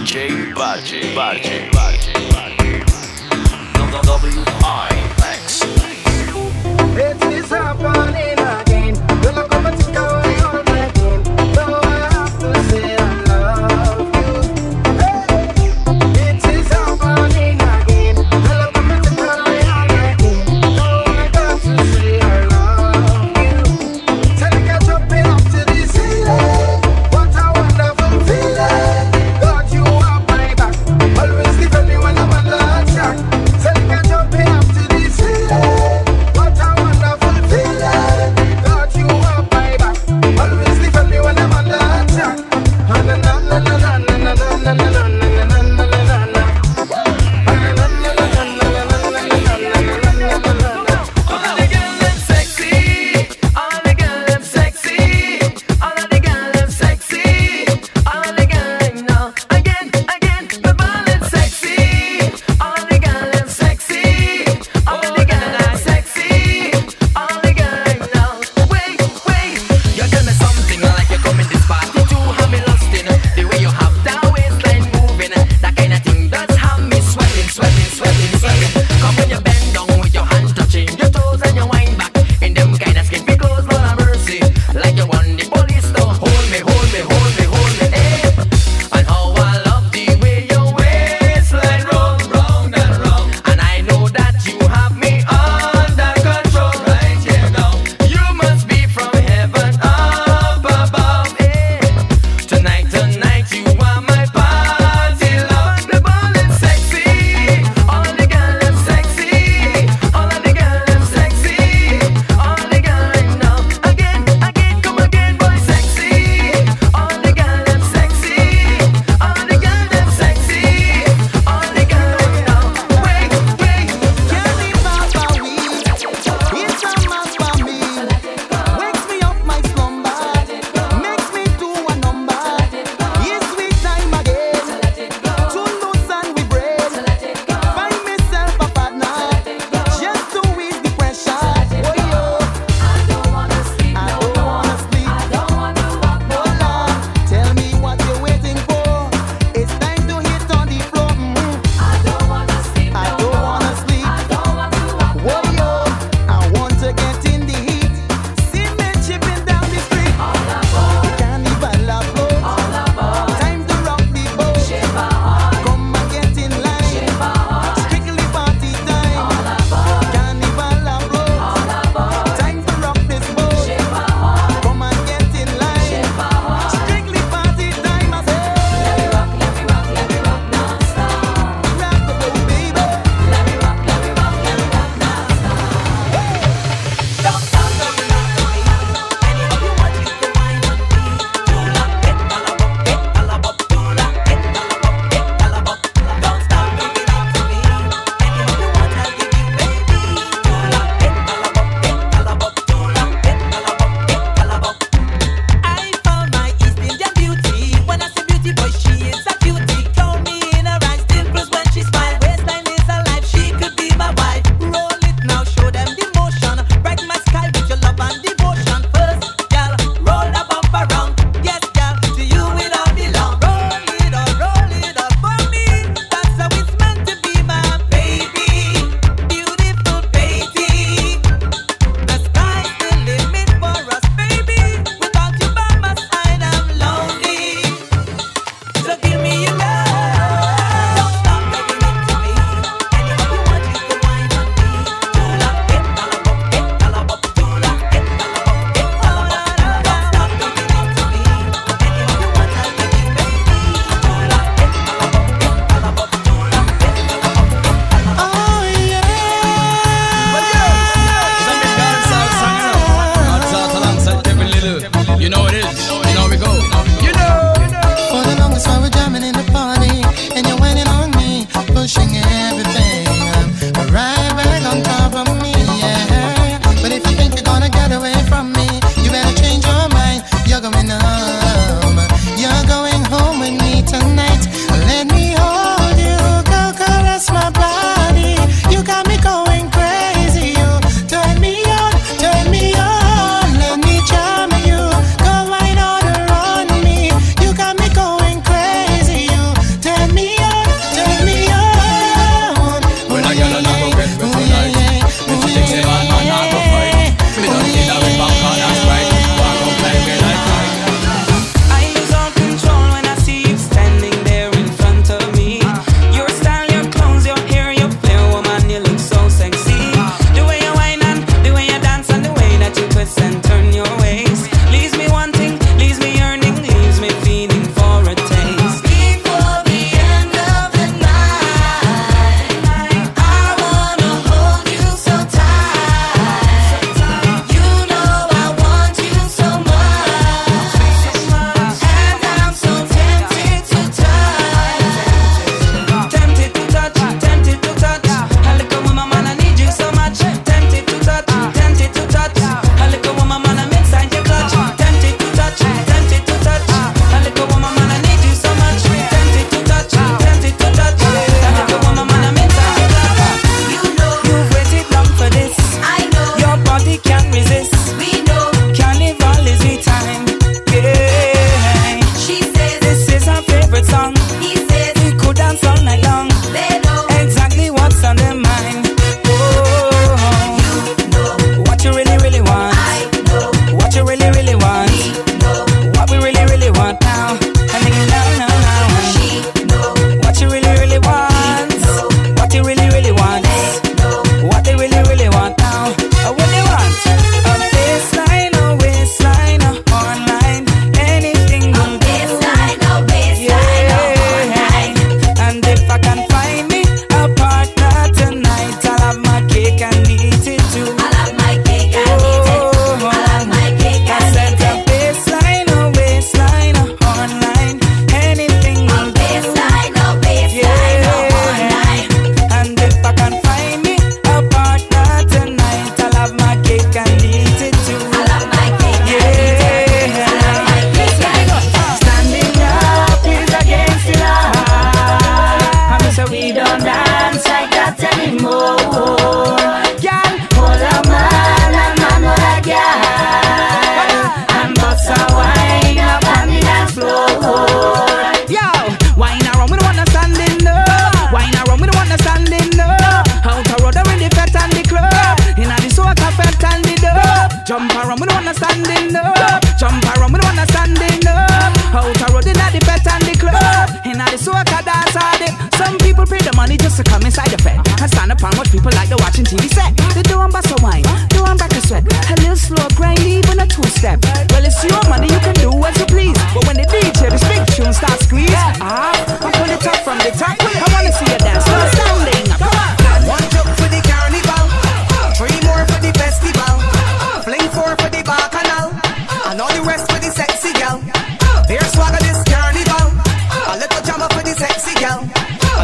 DJ Bad, Bad, Bad, Bad. Não, não, não,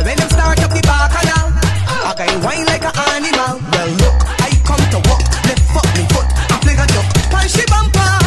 When them start up the I wine like an animal. Well, look, I come to walk, left foot, me foot, I play a duck, punch the bumper.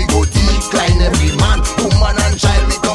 we go decline every man, woman and child. We.